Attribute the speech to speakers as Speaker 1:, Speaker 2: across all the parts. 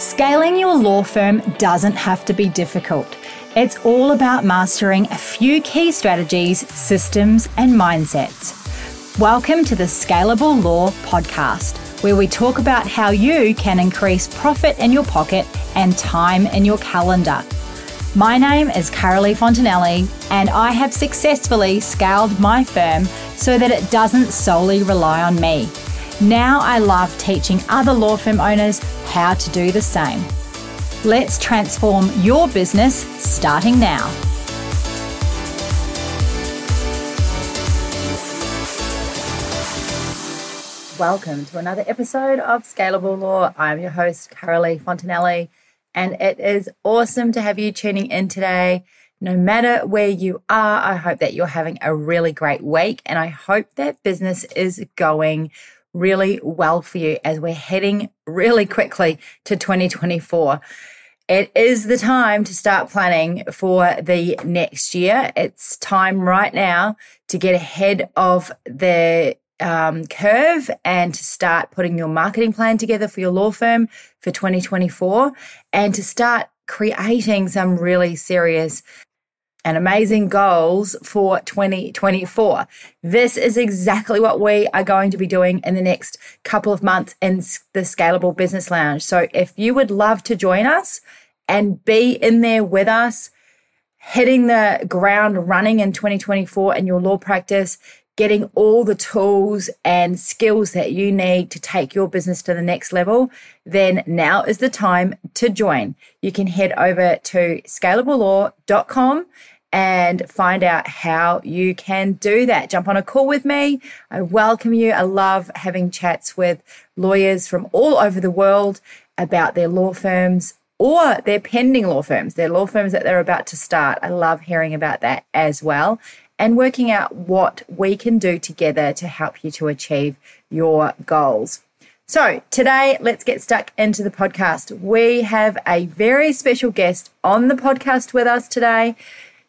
Speaker 1: Scaling your law firm doesn't have to be difficult. It's all about mastering a few key strategies, systems, and mindsets. Welcome to the Scalable Law Podcast, where we talk about how you can increase profit in your pocket and time in your calendar. My name is Carolee Fontanelli, and I have successfully scaled my firm so that it doesn't solely rely on me. Now I love teaching other law firm owners how to do the same. Let's transform your business starting now. Welcome to another episode of Scalable Law. I'm your host, Carolee Fontanelli, and it is awesome to have you tuning in today. No matter where you are, I hope that you're having a really great week, and I hope that business is going really well for you as we're heading really quickly to 2024. It is the time to start planning for the next year. It's time right now to get ahead of the um, curve and to start putting your marketing plan together for your law firm for 2024 and to start creating some really serious and amazing goals for 2024. This is exactly what we are going to be doing in the next couple of months in the Scalable Business Lounge. So if you would love to join us and be in there with us, hitting the ground running in 2024 in your law practice, getting all the tools and skills that you need to take your business to the next level, then now is the time to join. You can head over to scalablelaw.com and find out how you can do that. Jump on a call with me. I welcome you. I love having chats with lawyers from all over the world about their law firms or their pending law firms, their law firms that they're about to start. I love hearing about that as well and working out what we can do together to help you to achieve your goals. So, today, let's get stuck into the podcast. We have a very special guest on the podcast with us today.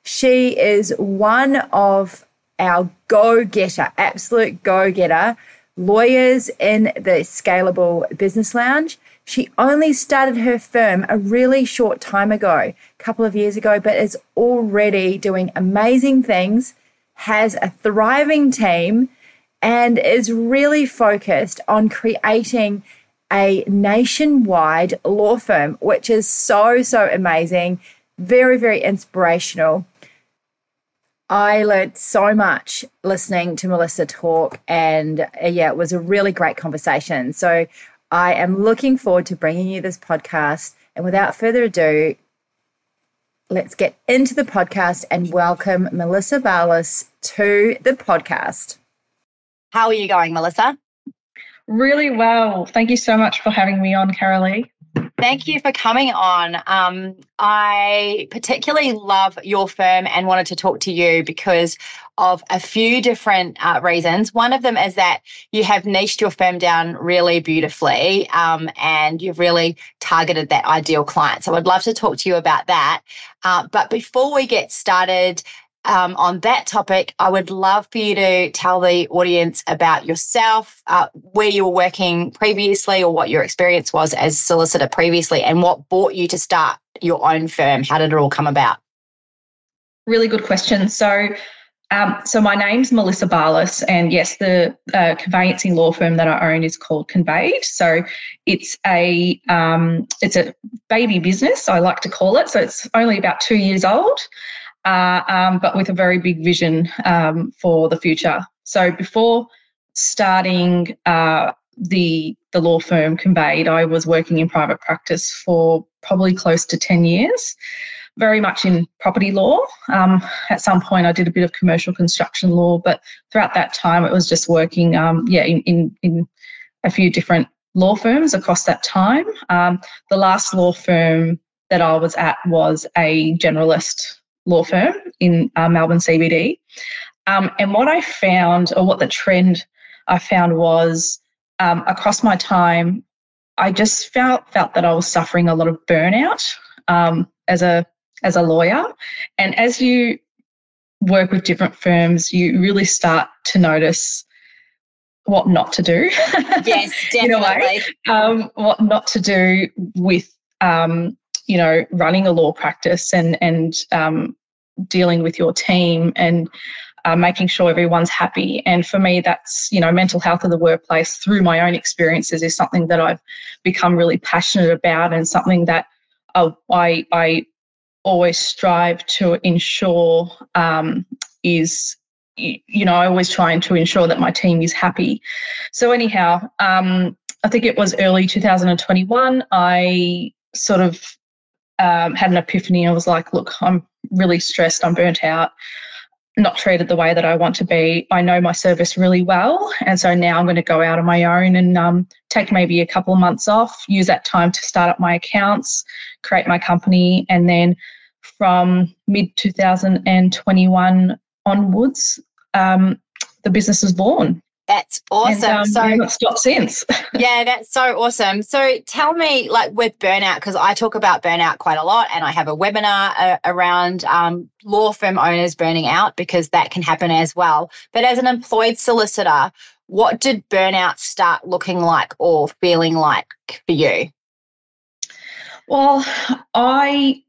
Speaker 1: She is one of our go getter, absolute go getter lawyers in the Scalable Business Lounge. She only started her firm a really short time ago, a couple of years ago, but is already doing amazing things, has a thriving team, and is really focused on creating a nationwide law firm, which is so, so amazing, very, very inspirational. I learned so much listening to Melissa talk, and uh, yeah, it was a really great conversation. So I am looking forward to bringing you this podcast. And without further ado, let's get into the podcast and welcome Melissa Barlas to the podcast. How are you going, Melissa?
Speaker 2: Really well. Thank you so much for having me on, Carolee.
Speaker 1: Thank you for coming on. Um, I particularly love your firm and wanted to talk to you because of a few different uh, reasons. One of them is that you have niched your firm down really beautifully um, and you've really targeted that ideal client. So I'd love to talk to you about that. Uh, but before we get started, um, on that topic, I would love for you to tell the audience about yourself, uh, where you were working previously, or what your experience was as solicitor previously, and what brought you to start your own firm. How did it all come about?
Speaker 2: Really good question. So, um, so my name's Melissa Barlas, and yes, the uh, conveyancing law firm that I own is called Conveyed. So it's a um, it's a baby business, I like to call it. So it's only about two years old uh, um, but with a very big vision um, for the future. So before starting uh, the the law firm conveyed, I was working in private practice for probably close to ten years, very much in property law. Um, at some point, I did a bit of commercial construction law, but throughout that time, it was just working, um, yeah, in, in in a few different law firms across that time. Um, the last law firm that I was at was a generalist law firm in uh, Melbourne CBD. Um, and what I found, or what the trend I found was um, across my time, I just felt felt that I was suffering a lot of burnout um, as a as a lawyer, and as you work with different firms, you really start to notice what not to do.
Speaker 1: Yes, definitely.
Speaker 2: um, what not to do with um, you know, running a law practice and and um, dealing with your team and uh, making sure everyone's happy. And for me, that's you know, mental health of the workplace through my own experiences is something that I've become really passionate about and something that uh, I I always strive to ensure um, is you know, I always trying to ensure that my team is happy. So anyhow, um, I think it was early 2021. I sort of um, had an epiphany. I was like, look, I'm really stressed. I'm burnt out, not treated the way that I want to be. I know my service really well. And so now I'm going to go out on my own and um, take maybe a couple of months off, use that time to start up my accounts, create my company. And then from mid 2021 onwards, um, the business is born.
Speaker 1: That's awesome. And, um,
Speaker 2: so not stopped since.
Speaker 1: yeah, that's so awesome. So tell me, like with burnout, because I talk about burnout quite a lot, and I have a webinar uh, around um, law firm owners burning out because that can happen as well. But as an employed solicitor, what did burnout start looking like or feeling like for you?
Speaker 2: Well, I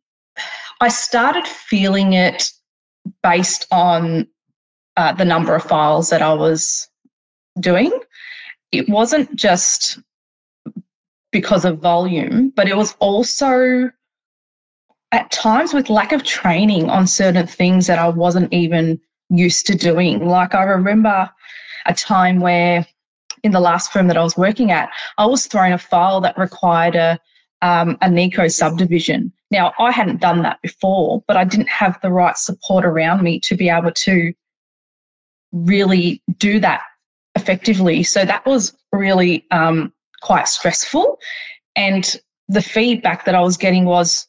Speaker 2: I started feeling it based on uh, the number of files that I was doing. It wasn't just because of volume, but it was also at times with lack of training on certain things that I wasn't even used to doing. Like I remember a time where in the last firm that I was working at, I was thrown a file that required a um, a NICO subdivision. Now I hadn't done that before, but I didn't have the right support around me to be able to really do that effectively. So that was really um, quite stressful. And the feedback that I was getting was,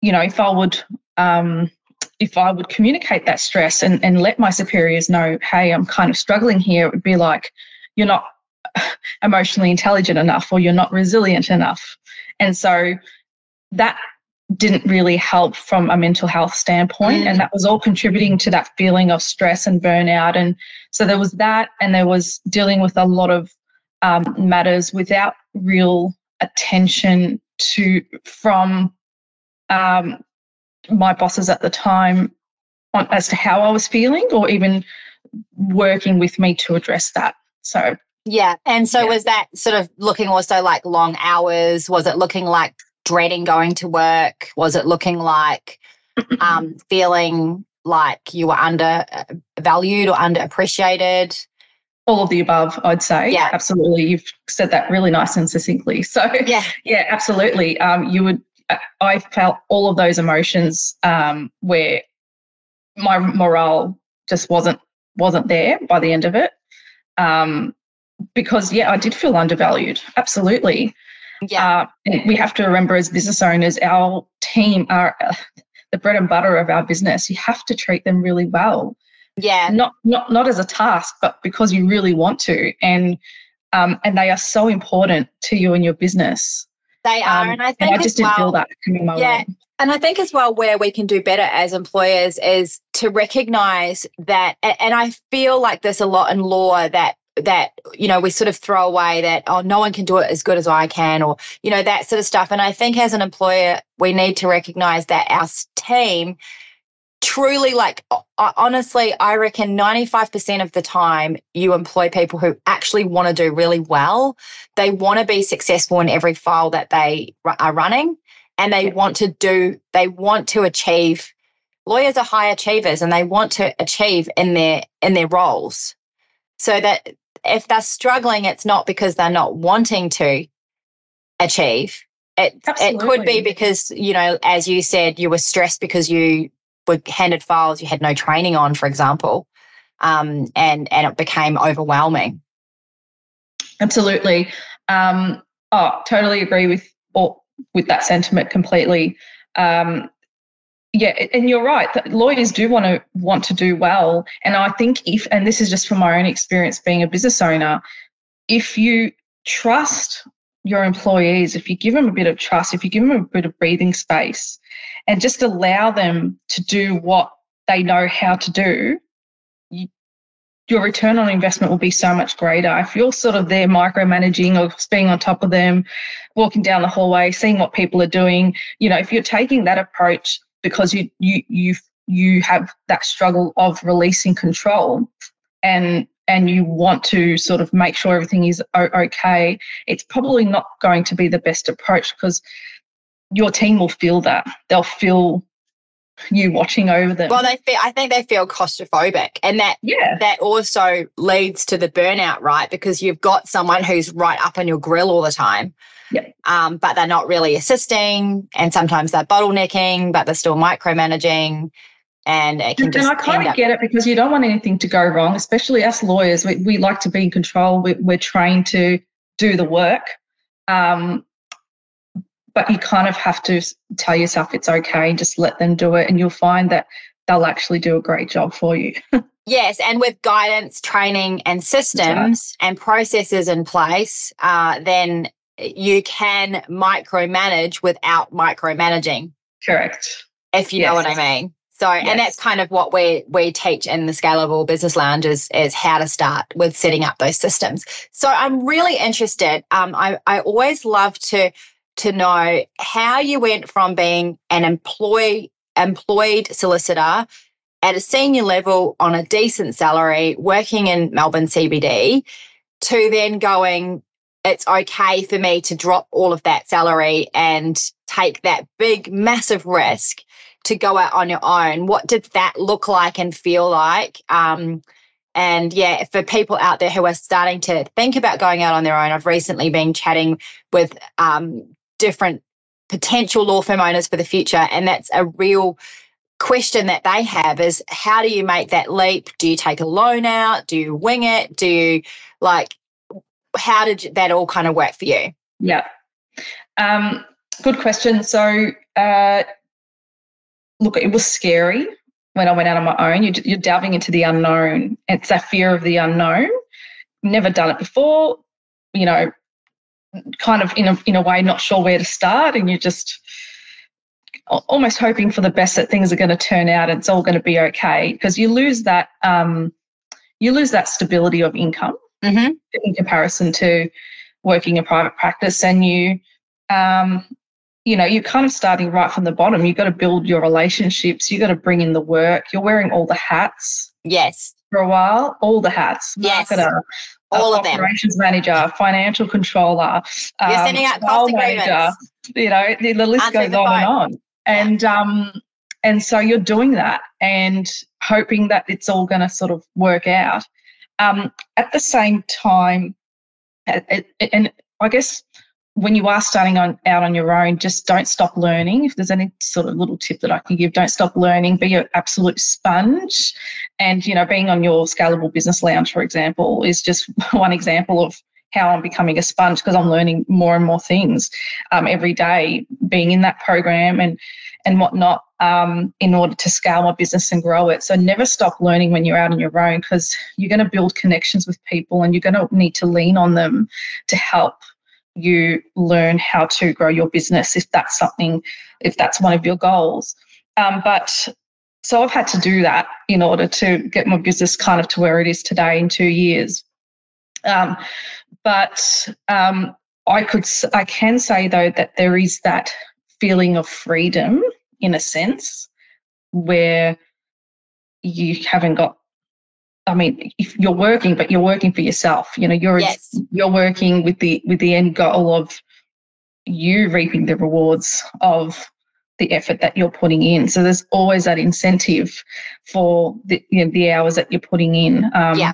Speaker 2: you know, if I would um, if I would communicate that stress and, and let my superiors know, hey, I'm kind of struggling here, it would be like, you're not emotionally intelligent enough or you're not resilient enough. And so that didn't really help from a mental health standpoint, mm. and that was all contributing to that feeling of stress and burnout and so there was that and there was dealing with a lot of um, matters without real attention to from um, my bosses at the time on, as to how i was feeling or even working with me to address that so
Speaker 1: yeah and so yeah. was that sort of looking also like long hours was it looking like dreading going to work? Was it looking like um, feeling like you were undervalued or underappreciated?
Speaker 2: All of the above, I'd say. Yeah, absolutely. You've said that really nice and succinctly. So, yeah, yeah, absolutely. Um, you would. I felt all of those emotions um, where my morale just wasn't wasn't there by the end of it. Um, because yeah, I did feel undervalued. Absolutely. Yeah. Uh, we have to remember as business owners, our team are uh, the bread and butter of our business. You have to treat them really well.
Speaker 1: Yeah.
Speaker 2: Not not not as a task, but because you really want to, and um, and they are so important to you and your business.
Speaker 1: They are, um, and I think
Speaker 2: and I just didn't well, feel that coming my yeah. way.
Speaker 1: And I think as well, where we can do better as employers is to recognize that, and I feel like there's a lot in law that that you know we sort of throw away that oh no one can do it as good as I can or you know that sort of stuff. And I think as an employer we need to recognize that our team truly like honestly I reckon 95% of the time you employ people who actually want to do really well. They want to be successful in every file that they are running and they want to do they want to achieve lawyers are high achievers and they want to achieve in their in their roles. So that if they're struggling, it's not because they're not wanting to achieve. It it could be because, you know, as you said, you were stressed because you were handed files you had no training on, for example. Um, and and it became overwhelming.
Speaker 2: Absolutely. Um, oh, totally agree with or with that sentiment completely. Um, yeah, and you're right. Lawyers do want to want to do well, and I think if, and this is just from my own experience being a business owner, if you trust your employees, if you give them a bit of trust, if you give them a bit of breathing space, and just allow them to do what they know how to do, you, your return on investment will be so much greater. If you're sort of there micromanaging or being on top of them, walking down the hallway, seeing what people are doing, you know, if you're taking that approach because you you you you have that struggle of releasing control and and you want to sort of make sure everything is okay, it's probably not going to be the best approach because your team will feel that. They'll feel you watching over them.
Speaker 1: Well, they feel, I think they feel claustrophobic, and that yeah. that also leads to the burnout, right? Because you've got someone who's right up on your grill all the time.
Speaker 2: Yeah.
Speaker 1: Um, but they're not really assisting, and sometimes they're bottlenecking, but they're still micromanaging. And it can and just
Speaker 2: I kind of get it because you don't want anything to go wrong, especially us lawyers. We, we like to be in control. We, we're trained to do the work. Um, but you kind of have to tell yourself it's okay and just let them do it and you'll find that they'll actually do a great job for you
Speaker 1: yes and with guidance training and systems right. and processes in place uh, then you can micromanage without micromanaging
Speaker 2: correct
Speaker 1: if you yes. know what i mean so, yes. and that's kind of what we we teach in the Scalable Business Lounge is, is how to start with setting up those systems. So, I'm really interested. Um, I I always love to to know how you went from being an employee employed solicitor at a senior level on a decent salary working in Melbourne CBD to then going it's okay for me to drop all of that salary and take that big massive risk to go out on your own. What did that look like and feel like? Um, and yeah, for people out there who are starting to think about going out on their own, I've recently been chatting with um, different potential law firm owners for the future. And that's a real question that they have is how do you make that leap? Do you take a loan out? Do you wing it? Do you like, how did that all kind of work for you?
Speaker 2: Yeah. Um, good question. So, uh, look, it was scary when I went out on my own. You're, you're delving into the unknown. It's that fear of the unknown. Never done it before. You know, kind of in a in a way not sure where to start, and you're just almost hoping for the best that things are going to turn out. It's all going to be okay because you lose that um, you lose that stability of income
Speaker 1: mm-hmm.
Speaker 2: in comparison to working in private practice, and you um, you know you're kind of starting right from the bottom. You've got to build your relationships. You've got to bring in the work. You're wearing all the hats.
Speaker 1: Yes.
Speaker 2: For a while, all the hats.
Speaker 1: Yes. All of them.
Speaker 2: Operations manager, financial controller,
Speaker 1: You're um, sending out cost manager.
Speaker 2: You know, the, the list Answering goes on and on. And um, and so you're doing that and hoping that it's all going to sort of work out. Um, at the same time, it, it, and I guess when you are starting on out on your own, just don't stop learning. If there's any sort of little tip that I can give, don't stop learning. Be an absolute sponge. And you know, being on your scalable business lounge, for example, is just one example of how I'm becoming a sponge because I'm learning more and more things um, every day, being in that program and and whatnot um, in order to scale my business and grow it. So never stop learning when you're out on your own because you're going to build connections with people and you're going to need to lean on them to help you learn how to grow your business if that's something, if that's one of your goals. Um, but so I've had to do that in order to get my business kind of to where it is today in two years. Um, but um, I could, I can say though that there is that feeling of freedom in a sense where you haven't got I mean, if you're working, but you're working for yourself. You know, you're
Speaker 1: yes.
Speaker 2: you're working with the with the end goal of you reaping the rewards of the effort that you're putting in. So there's always that incentive for the you know, the hours that you're putting in.
Speaker 1: Um, yeah.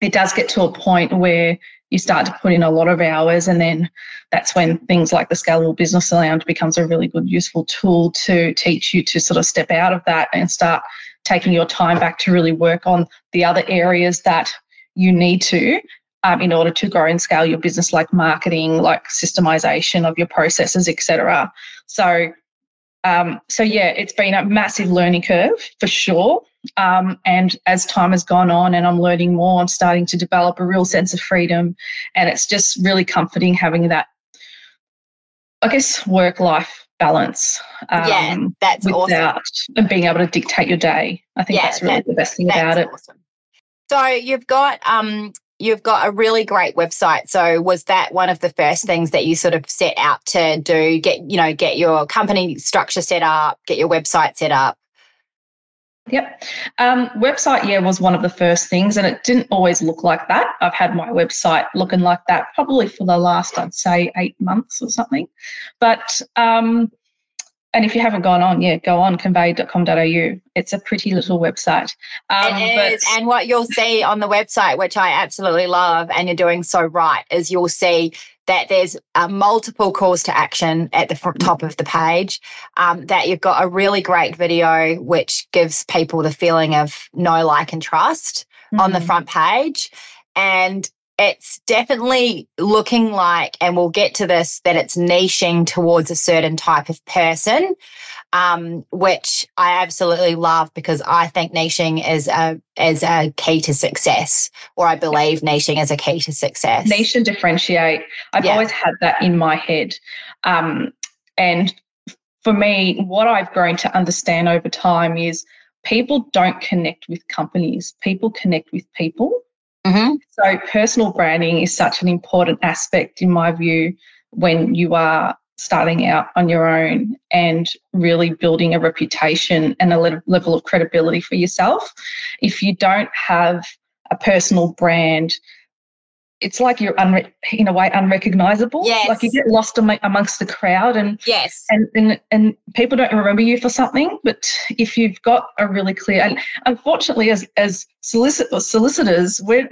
Speaker 2: It does get to a point where you start to put in a lot of hours, and then that's when things like the Scalable Business Lounge becomes a really good, useful tool to teach you to sort of step out of that and start taking your time back to really work on the other areas that you need to um, in order to grow and scale your business, like marketing, like systemization of your processes, etc. So, um, so yeah, it's been a massive learning curve for sure. Um, and as time has gone on and I'm learning more, I'm starting to develop a real sense of freedom, and it's just really comforting having that, I guess, work life balance.
Speaker 1: Um, yeah, that's without awesome.
Speaker 2: And being able to dictate your day. I think yeah, that's really the best thing about it. Awesome.
Speaker 1: So you've got um you've got a really great website. So was that one of the first things that you sort of set out to do? Get you know get your company structure set up, get your website set up.
Speaker 2: Yep. Um, website, yeah, was one of the first things, and it didn't always look like that. I've had my website looking like that probably for the last, I'd say, eight months or something. But, um, and if you haven't gone on, yeah, go on conveyed.com.au. It's a pretty little website.
Speaker 1: Um, it is. and what you'll see on the website, which I absolutely love, and you're doing so right, is you'll see that there's uh, multiple calls to action at the top of the page, um, that you've got a really great video which gives people the feeling of know, like, and trust mm-hmm. on the mm-hmm. front page. And it's definitely looking like, and we'll get to this, that it's niching towards a certain type of person um, which I absolutely love because I think niching is a is a key to success, or I believe niching is a key to success.
Speaker 2: Niche and differentiate. I've yeah. always had that in my head, um, and for me, what I've grown to understand over time is people don't connect with companies; people connect with people. Mm-hmm. So personal branding is such an important aspect, in my view, when you are starting out on your own and really building a reputation and a level of credibility for yourself. If you don't have a personal brand, it's like you're unre- in a way unrecognizable.
Speaker 1: Yes.
Speaker 2: Like you get lost am- amongst the crowd, and
Speaker 1: yes,
Speaker 2: and, and and people don't remember you for something. But if you've got a really clear, and unfortunately, as as solicit- solicitors, we're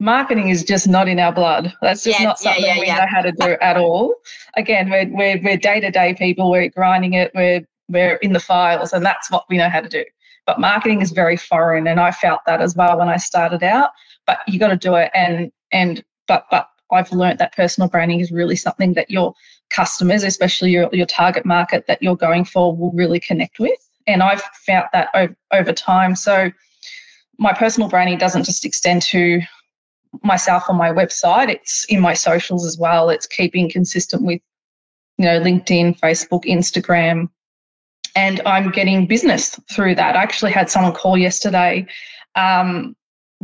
Speaker 2: marketing is just not in our blood. That's just yeah, not something yeah, yeah, we know how to do at all. Again, we're we're we're day to day people. We're grinding it. We're we're in the files, and that's what we know how to do. But marketing is very foreign, and I felt that as well when I started out. But you got to do it, and and but but I've learned that personal branding is really something that your customers, especially your your target market that you're going for, will really connect with. And I've found that over, over time. So my personal branding doesn't just extend to myself on my website. It's in my socials as well. It's keeping consistent with, you know, LinkedIn, Facebook, Instagram, and I'm getting business through that. I actually had someone call yesterday um,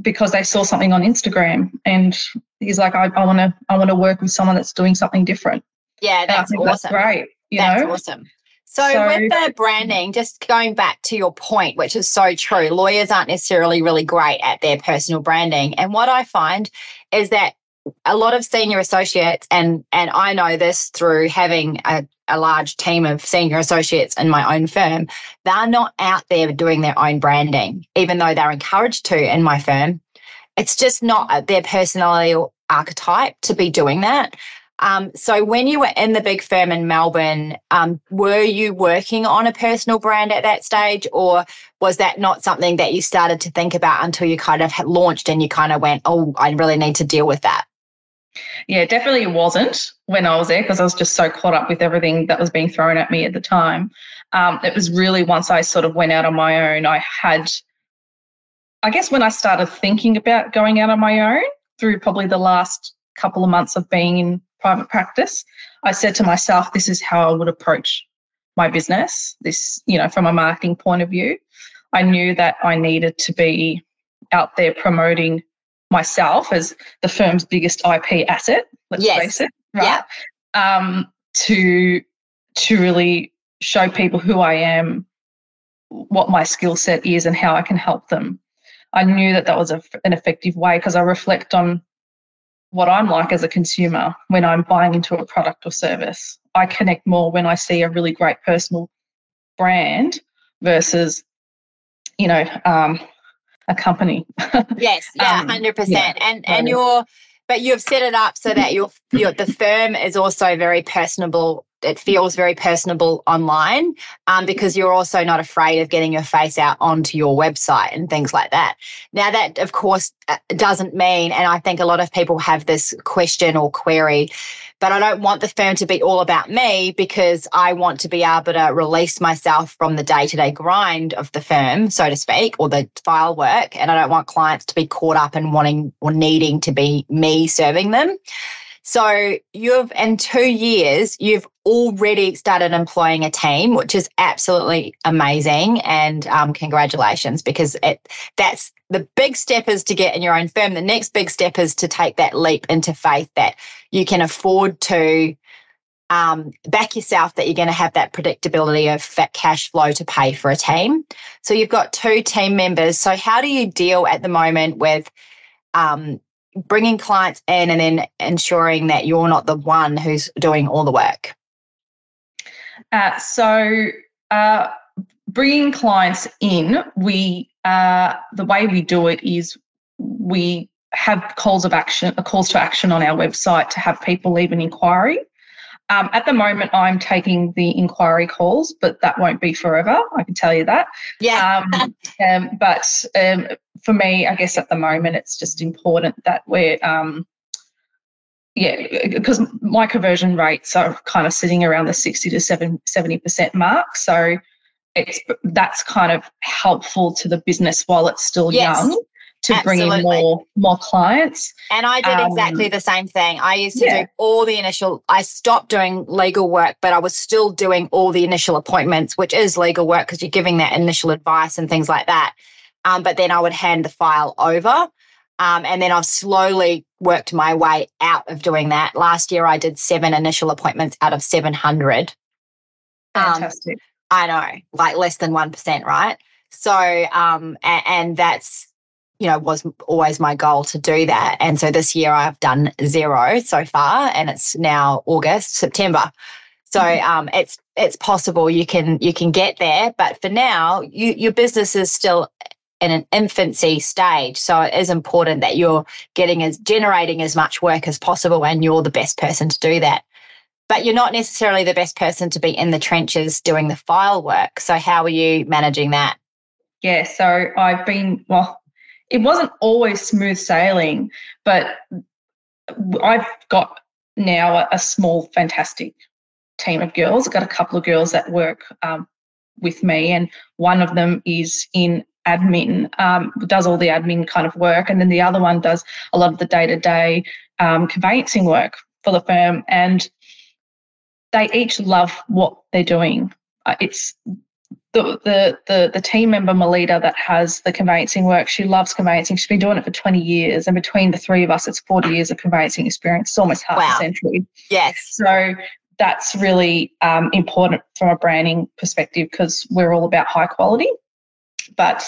Speaker 2: because they saw something on Instagram, and he's like, "I want to, I want to work with someone that's doing something different."
Speaker 1: Yeah, that's awesome.
Speaker 2: That's great. You
Speaker 1: that's
Speaker 2: know?
Speaker 1: awesome. So, so, with the branding, just going back to your point, which is so true, lawyers aren't necessarily really great at their personal branding. And what I find is that a lot of senior associates, and and I know this through having a, a large team of senior associates in my own firm, they're not out there doing their own branding, even though they're encouraged to in my firm. It's just not their personality archetype to be doing that. Um, so, when you were in the big firm in Melbourne, um, were you working on a personal brand at that stage, or was that not something that you started to think about until you kind of launched and you kind of went, "Oh, I really need to deal with that"?
Speaker 2: Yeah, definitely wasn't when I was there because I was just so caught up with everything that was being thrown at me at the time. Um, it was really once I sort of went out on my own, I had, I guess, when I started thinking about going out on my own through probably the last couple of months of being in private practice, I said to myself, this is how I would approach my business. This, you know, from a marketing point of view, I knew that I needed to be out there promoting myself as the firm's biggest IP asset. Let's yes. face it, right? Yeah. Um, to to really show people who I am, what my skill set is, and how I can help them. I knew that that was a, an effective way because I reflect on what I'm like as a consumer when I'm buying into a product or service. I connect more when I see a really great personal brand versus, you know, um, a company.
Speaker 1: yes, yeah, hundred um, percent. Yeah, and and you're, but you've set it up so that your your the firm is also very personable it feels very personable online um, because you're also not afraid of getting your face out onto your website and things like that. Now, that of course uh, doesn't mean, and I think a lot of people have this question or query, but I don't want the firm to be all about me because I want to be able to release myself from the day to day grind of the firm, so to speak, or the file work. And I don't want clients to be caught up in wanting or needing to be me serving them. So you've in two years, you've already started employing a team, which is absolutely amazing. And um, congratulations, because it that's the big step is to get in your own firm. The next big step is to take that leap into faith that you can afford to um, back yourself that you're going to have that predictability of cash flow to pay for a team. So you've got two team members. So how do you deal at the moment with um, bringing clients in and then ensuring that you're not the one who's doing all the work?
Speaker 2: Uh, so uh, bringing clients in, we uh, the way we do it is we have calls of action, calls to action on our website to have people leave an inquiry. Um, at the moment, I'm taking the inquiry calls, but that won't be forever. I can tell you that.
Speaker 1: Yeah.
Speaker 2: Um, um, but um, for me, I guess at the moment, it's just important that we're, um, yeah, because my conversion rates are kind of sitting around the 60 to 70% mark. So it's that's kind of helpful to the business while it's still yes. young to Absolutely. bring in more more clients.
Speaker 1: And I did um, exactly the same thing. I used to yeah. do all the initial I stopped doing legal work, but I was still doing all the initial appointments, which is legal work because you're giving that initial advice and things like that. Um, but then I would hand the file over. Um, and then I've slowly worked my way out of doing that. Last year, I did seven initial appointments out of 700.
Speaker 2: Um, Fantastic.
Speaker 1: I know, like less than 1%, right? So, um, and, and that's you know, was always my goal to do that. And so this year I've done zero so far, and it's now August, September. So mm-hmm. um, it's it's possible you can you can get there, but for now, you, your business is still in an infancy stage. So it is important that you're getting as generating as much work as possible, and you're the best person to do that. But you're not necessarily the best person to be in the trenches doing the file work. So how are you managing that?
Speaker 2: Yeah, so I've been well it wasn't always smooth sailing, but I've got now a, a small, fantastic team of girls. I've got a couple of girls that work um, with me, and one of them is in admin, um, does all the admin kind of work, and then the other one does a lot of the day to day conveyancing work for the firm. And they each love what they're doing. Uh, it's the, the, the, the team member, Melita, that has the conveyancing work, she loves conveyancing. She's been doing it for 20 years. And between the three of us, it's 40 years of conveyancing experience. It's almost half wow. a century.
Speaker 1: Yes.
Speaker 2: So that's really um, important from a branding perspective because we're all about high quality. But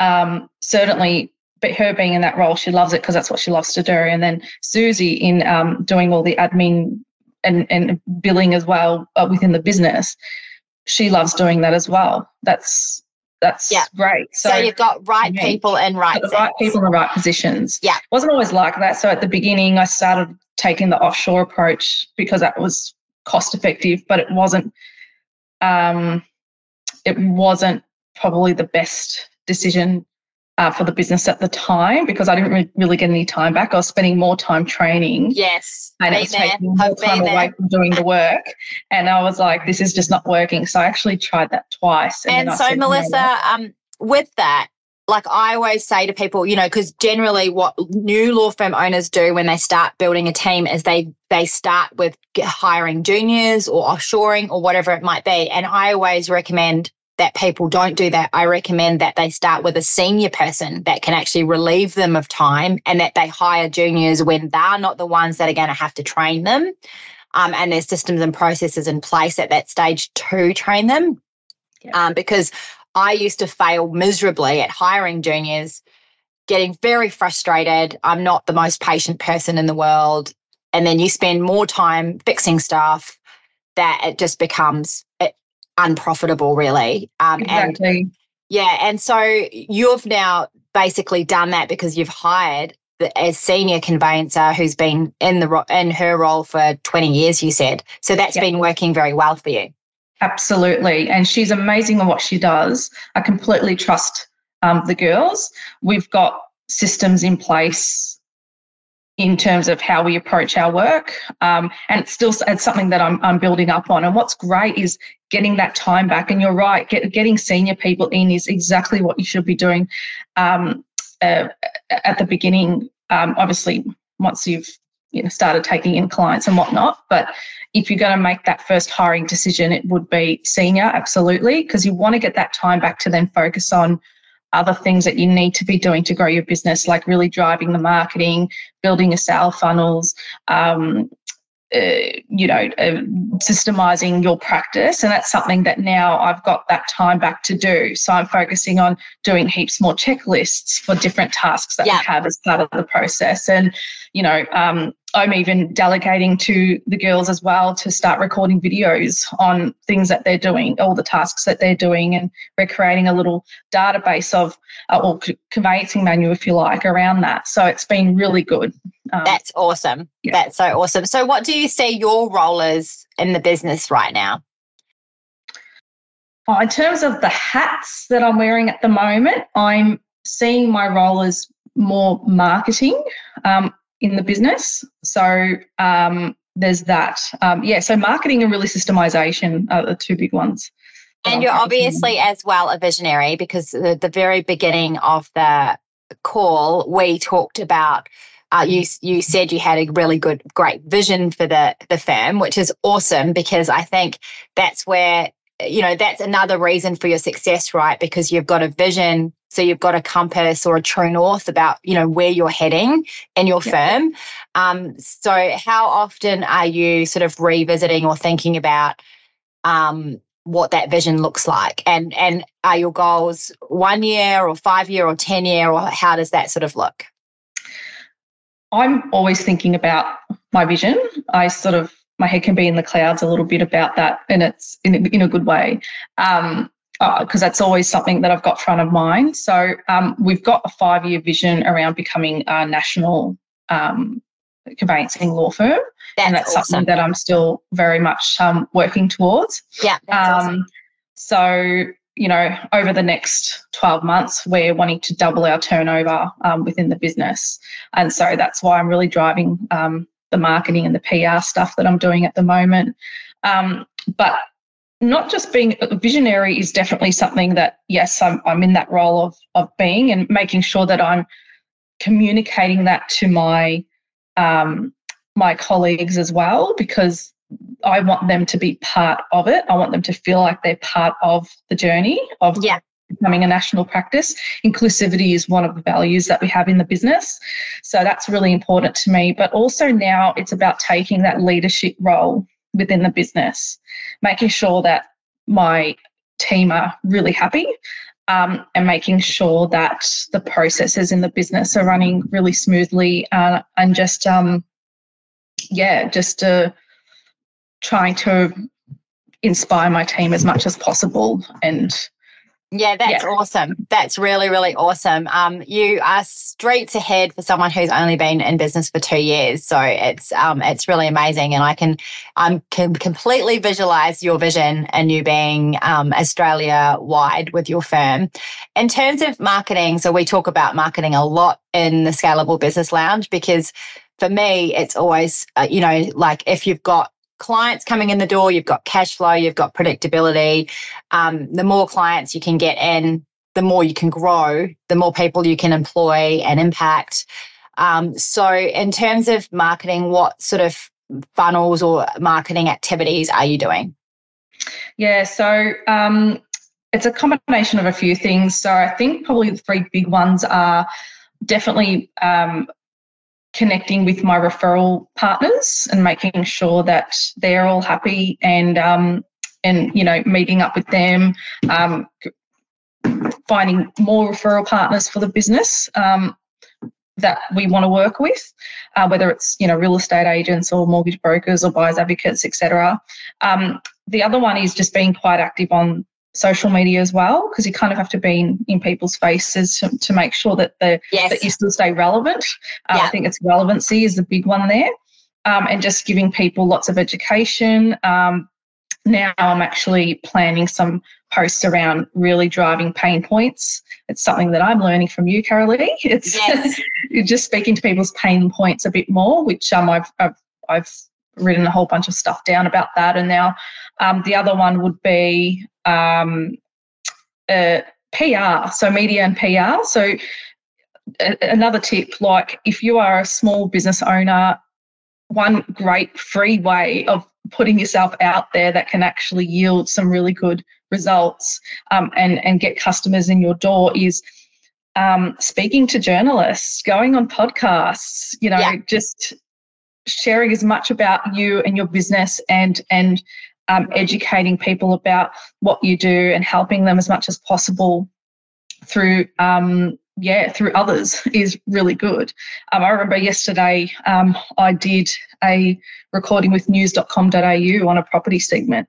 Speaker 2: um, certainly, but her being in that role, she loves it because that's what she loves to do. And then Susie in um, doing all the admin and, and billing as well uh, within the business she loves doing that as well. That's that's yeah. great.
Speaker 1: So, so, you've got right people in right
Speaker 2: the right people in the right positions.
Speaker 1: Yeah,
Speaker 2: it wasn't always like that. So at the beginning, I started taking the offshore approach because that was cost effective, but it wasn't. Um, it wasn't probably the best decision uh, for the business at the time because I didn't re- really get any time back. I was spending more time training.
Speaker 1: Yes.
Speaker 2: And it was taking more time away from doing the work. And I was like, this is just not working. So I actually tried that twice.
Speaker 1: And, and so, Melissa, um, with that, like I always say to people, you know, because generally what new law firm owners do when they start building a team is they they start with hiring juniors or offshoring or whatever it might be. And I always recommend that people don't do that, I recommend that they start with a senior person that can actually relieve them of time and that they hire juniors when they're not the ones that are going to have to train them. Um, and there's systems and processes in place at that stage to train them. Yeah. Um, because I used to fail miserably at hiring juniors, getting very frustrated. I'm not the most patient person in the world. And then you spend more time fixing stuff that it just becomes unprofitable, really.
Speaker 2: Um, exactly.
Speaker 1: And, yeah, and so you've now basically done that because you've hired the, a senior conveyancer who's been in the in her role for 20 years. You said so that's yep. been working very well for you.
Speaker 2: Absolutely, and she's amazing at what she does. I completely trust um, the girls. We've got systems in place in terms of how we approach our work. Um, and it's still it's something that I'm, I'm building up on. And what's great is getting that time back. And you're right, get, getting senior people in is exactly what you should be doing um, uh, at the beginning. Um, obviously, once you've you know started taking in clients and whatnot. But if you're going to make that first hiring decision, it would be senior, absolutely, because you want to get that time back to then focus on other things that you need to be doing to grow your business, like really driving the marketing, building your sale funnels, um, uh, you know, uh, systemizing your practice. And that's something that now I've got that time back to do. So I'm focusing on doing heaps more checklists for different tasks that yeah. we have as part of the process. And, you know, um, I'm even delegating to the girls as well to start recording videos on things that they're doing, all the tasks that they're doing, and we're creating a little database of uh, or conveyancing manual, if you like, around that. So it's been really good.
Speaker 1: Um, That's awesome. Yeah. That's so awesome. So, what do you see your role is in the business right now?
Speaker 2: Oh, in terms of the hats that I'm wearing at the moment, I'm seeing my role as more marketing. Um, in the business. So um, there's that. Um, yeah, so marketing and really systemization are the two big ones.
Speaker 1: And you're obviously as well a visionary because the, the very beginning of the call, we talked about uh, you you said you had a really good great vision for the the firm which is awesome because i think that's where you know that's another reason for your success right because you've got a vision so you've got a compass or a true north about, you know, where you're heading in your yeah. firm. Um, so how often are you sort of revisiting or thinking about um, what that vision looks like? And and are your goals one year or five year or ten year or how does that sort of look?
Speaker 2: I'm always thinking about my vision. I sort of my head can be in the clouds a little bit about that, and it's in in a good way. Um, because uh, that's always something that I've got front of mind. So um, we've got a five year vision around becoming a national um, conveyancing law firm. That's and that's awesome. something that I'm still very much um, working towards.
Speaker 1: Yeah.
Speaker 2: Um, so, you know, over the next 12 months, we're wanting to double our turnover um, within the business. And so that's why I'm really driving um, the marketing and the PR stuff that I'm doing at the moment. but not just being a visionary is definitely something that yes I'm, I'm in that role of of being and making sure that i'm communicating that to my um, my colleagues as well because i want them to be part of it i want them to feel like they're part of the journey of
Speaker 1: yeah
Speaker 2: becoming a national practice. Inclusivity is one of the values that we have in the business. So that's really important to me. But also now it's about taking that leadership role within the business, making sure that my team are really happy um, and making sure that the processes in the business are running really smoothly uh, and just, um, yeah, just uh, trying to inspire my team as much as possible and
Speaker 1: yeah, that's yeah. awesome. That's really, really awesome. Um, you are streets ahead for someone who's only been in business for two years. So it's um, it's really amazing, and I can I'm can completely visualize your vision and you being um, Australia wide with your firm. In terms of marketing, so we talk about marketing a lot in the Scalable Business Lounge because for me, it's always uh, you know like if you've got clients coming in the door, you've got cash flow, you've got predictability. Um, the more clients you can get in, the more you can grow, the more people you can employ and impact. Um, so, in terms of marketing, what sort of funnels or marketing activities are you doing?
Speaker 2: Yeah, so um, it's a combination of a few things. So, I think probably the three big ones are definitely um, connecting with my referral partners and making sure that they're all happy and um, and you know meeting up with them um, finding more referral partners for the business um, that we want to work with uh, whether it's you know real estate agents or mortgage brokers or buyers advocates etc um, the other one is just being quite active on social media as well because you kind of have to be in, in people's faces to, to make sure that the yes. that you still stay relevant. Uh, yeah. I think it's relevancy is the big one there, um, and just giving people lots of education. Um, now I'm actually planning some posts around really driving pain points. It's something that I'm learning from you, Carolee. It's yes. just speaking to people's pain points a bit more, which um, I've, I've I've written a whole bunch of stuff down about that. And now um, the other one would be um, uh, PR, so media and PR. So a- another tip, like if you are a small business owner one great free way of putting yourself out there that can actually yield some really good results um, and and get customers in your door is um, speaking to journalists, going on podcasts, you know, yeah. just sharing as much about you and your business and and um, educating people about what you do and helping them as much as possible through um, yeah through others is really good. Um, I remember yesterday um, I did a recording with news.com.au on a property segment.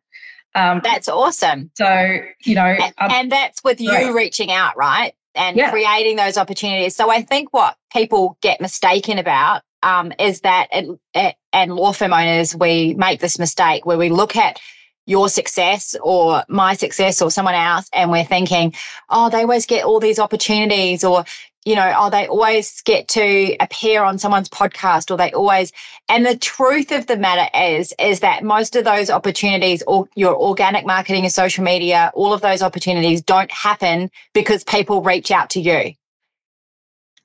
Speaker 1: Um, that's awesome.
Speaker 2: So you know,
Speaker 1: and, and that's with you right. reaching out, right? and yeah. creating those opportunities. So I think what people get mistaken about um, is that, it, it, and law firm owners, we make this mistake where we look at your success or my success or someone else and we're thinking, oh, they always get all these opportunities or you know, oh, they always get to appear on someone's podcast or they always, and the truth of the matter is, is that most of those opportunities or your organic marketing and social media, all of those opportunities don't happen because people reach out to you.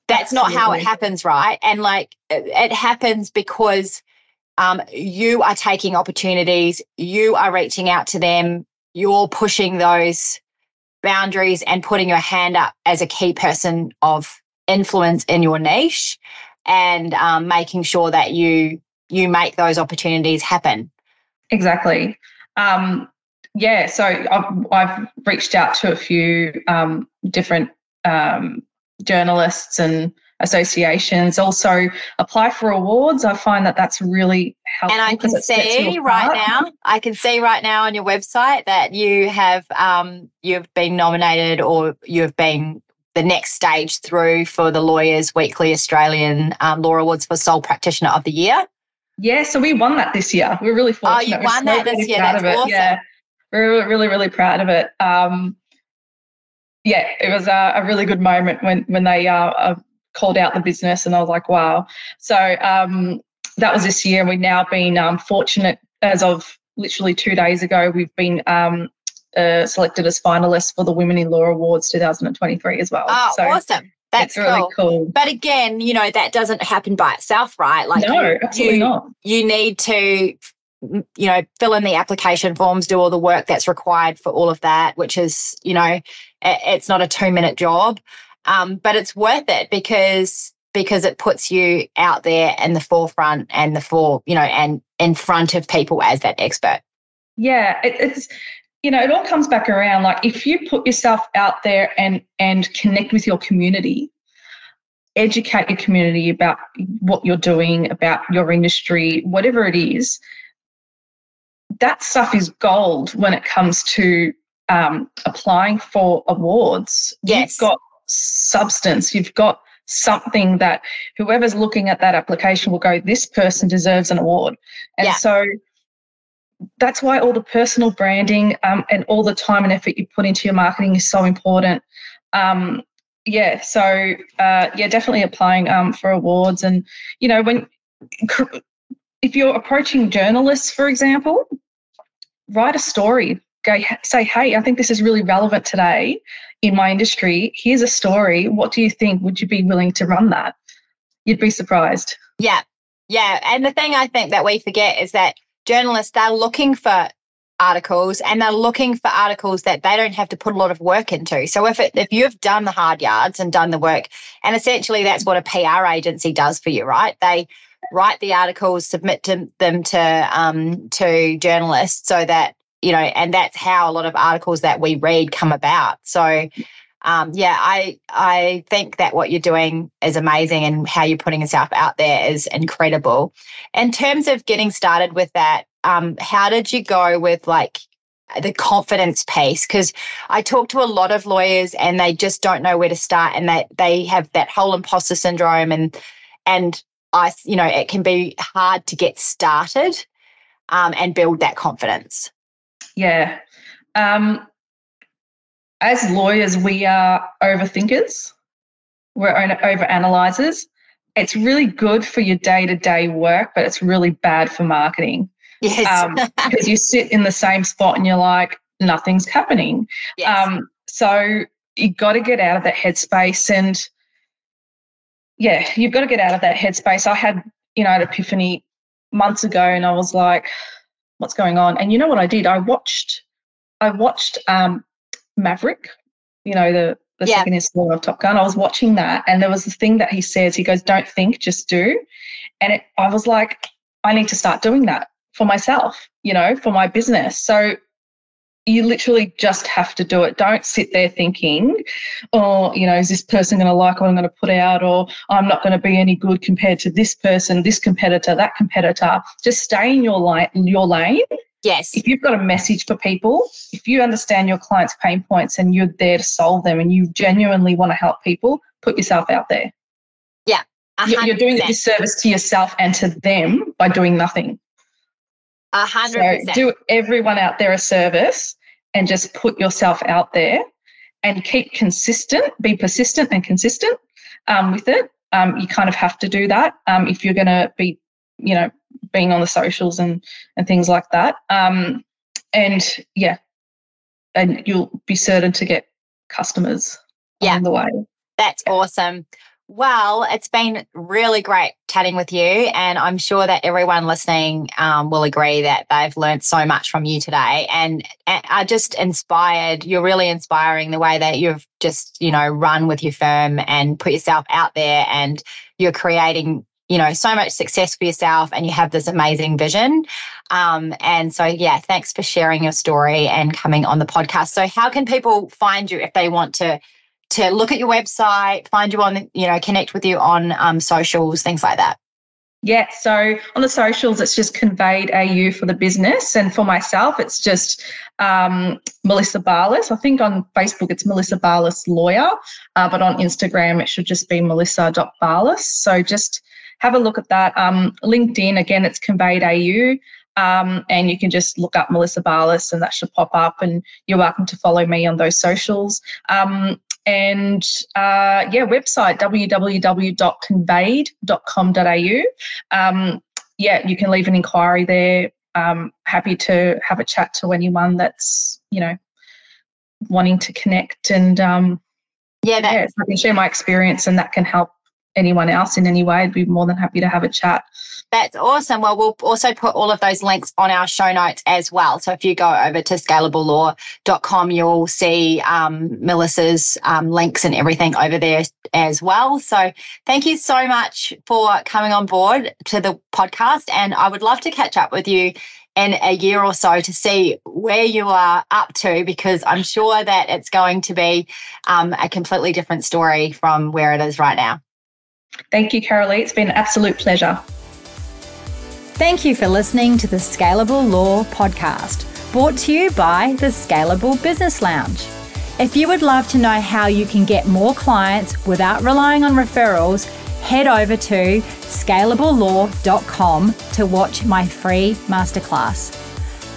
Speaker 1: That's Absolutely. not how it happens, right? And like it happens because um, you are taking opportunities, you are reaching out to them, you're pushing those boundaries and putting your hand up as a key person of influence in your niche and um, making sure that you you make those opportunities happen.
Speaker 2: Exactly. Um, yeah so I've, I've, reached out to a few um, different um, journalists and associations. Also apply for awards. I find that that's really helpful
Speaker 1: and i can see right now i can see right now on your website that you have um, you've been nominated or you've been the next stage through for the lawyers weekly australian um, law awards for sole practitioner of the year.
Speaker 2: Yeah so we won that this year. We're really fortunate.
Speaker 1: oh you won that this year. that's awesome.
Speaker 2: yeah. we're really really proud of it. Um, yeah, it was a, a, really good moment when when they uh, uh, called out the business, and I was like, wow. So um, that was this year, and we've now been um, fortunate as of literally two days ago. We've been um, uh, selected as finalists for the Women in Law Awards 2023 as well.
Speaker 1: Oh, so awesome! That's
Speaker 2: cool. really cool.
Speaker 1: But again, you know that doesn't happen by itself, right?
Speaker 2: Like no, you, absolutely
Speaker 1: you,
Speaker 2: not.
Speaker 1: You need to you know fill in the application forms do all the work that's required for all of that which is you know it's not a two minute job um, but it's worth it because because it puts you out there in the forefront and the for you know and in front of people as that expert
Speaker 2: yeah it, it's you know it all comes back around like if you put yourself out there and and connect with your community educate your community about what you're doing about your industry whatever it is that stuff is gold when it comes to um, applying for awards.
Speaker 1: Yes.
Speaker 2: You've got substance, you've got something that whoever's looking at that application will go, this person deserves an award. And yeah. so that's why all the personal branding um, and all the time and effort you put into your marketing is so important. Um, yeah, so uh, yeah, definitely applying um, for awards. And, you know, when if you're approaching journalists, for example, write a story. Go say, hey, I think this is really relevant today in my industry. Here's a story. What do you think? Would you be willing to run that? You'd be surprised.
Speaker 1: Yeah. Yeah. And the thing I think that we forget is that journalists, they're looking for articles and they're looking for articles that they don't have to put a lot of work into. So if it, if you've done the hard yards and done the work, and essentially that's what a PR agency does for you, right? They write the articles, submit to, them to um, to journalists, so that you know, and that's how a lot of articles that we read come about. So. Um, yeah, I I think that what you're doing is amazing, and how you're putting yourself out there is incredible. In terms of getting started with that, um, how did you go with like the confidence piece because I talk to a lot of lawyers and they just don't know where to start and they they have that whole imposter syndrome and and I, you know, it can be hard to get started um, and build that confidence.
Speaker 2: Yeah. Um, as lawyers, we are overthinkers. We're over analyzers. It's really good for your day to day work, but it's really bad for marketing.
Speaker 1: Yes.
Speaker 2: Um, because you sit in the same spot and you're like, nothing's happening.
Speaker 1: Yes. Um,
Speaker 2: so you've got to get out of that headspace and yeah, you've got to get out of that headspace. I had, you know, an epiphany months ago and I was like, what's going on? And you know what I did? I watched I watched um, Maverick, you know, the the yeah. second installment of Top Gun. I was watching that and there was this thing that he says, he goes, Don't think, just do. And it, I was like, I need to start doing that for myself, you know, for my business. So you literally just have to do it. Don't sit there thinking, oh, you know, is this person going to like what I'm going to put out, or I'm not going to be any good compared to this person, this competitor, that competitor. Just stay in your lane. Your lane.
Speaker 1: Yes.
Speaker 2: If you've got a message for people, if you understand your clients' pain points and you're there to solve them, and you genuinely want to help people, put yourself out there.
Speaker 1: Yeah.
Speaker 2: 100%. You're doing a disservice to yourself and to them by doing nothing.
Speaker 1: A hundred
Speaker 2: so do everyone out there a service and just put yourself out there and keep consistent, be persistent and consistent um, with it. Um, you kind of have to do that um, if you're going to be, you know, being on the socials and and things like that. Um, and yeah, and you'll be certain to get customers yeah. on the way.
Speaker 1: That's awesome. Well, it's been really great chatting with you, and I'm sure that everyone listening um, will agree that they've learned so much from you today, and, are just inspired. You're really inspiring the way that you've just, you know, run with your firm and put yourself out there, and you're creating you know so much success for yourself and you have this amazing vision um, and so yeah thanks for sharing your story and coming on the podcast so how can people find you if they want to to look at your website, find you on, you know, connect with you on um, socials, things like that?
Speaker 2: Yeah, so on the socials, it's just conveyed AU for the business. And for myself, it's just um, Melissa Barlas. I think on Facebook, it's Melissa Barlas Lawyer, uh, but on Instagram, it should just be melissa.barlas. So just have a look at that. Um, LinkedIn, again, it's conveyed AU. Um, and you can just look up Melissa Barlas and that should pop up. And you're welcome to follow me on those socials. Um, and uh, yeah, website www.conveyed.com.au. Um, yeah, you can leave an inquiry there. Um, happy to have a chat to anyone that's you know wanting to connect and um,
Speaker 1: yeah, that-
Speaker 2: yeah, I can share my experience and that can help anyone else in any way, I'd be more than happy to have a chat.
Speaker 1: That's awesome. Well, we'll also put all of those links on our show notes as well. So if you go over to scalablelaw.com, you'll see um, Melissa's um, links and everything over there as well. So thank you so much for coming on board to the podcast. And I would love to catch up with you in a year or so to see where you are up to because I'm sure that it's going to be um, a completely different story from where it is right now.
Speaker 2: Thank you, Carolee. It's been an absolute pleasure.
Speaker 1: Thank you for listening to the Scalable Law Podcast, brought to you by the Scalable Business Lounge. If you would love to know how you can get more clients without relying on referrals, head over to scalablelaw.com to watch my free masterclass.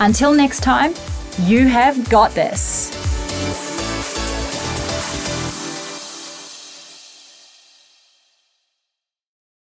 Speaker 1: Until next time, you have got this.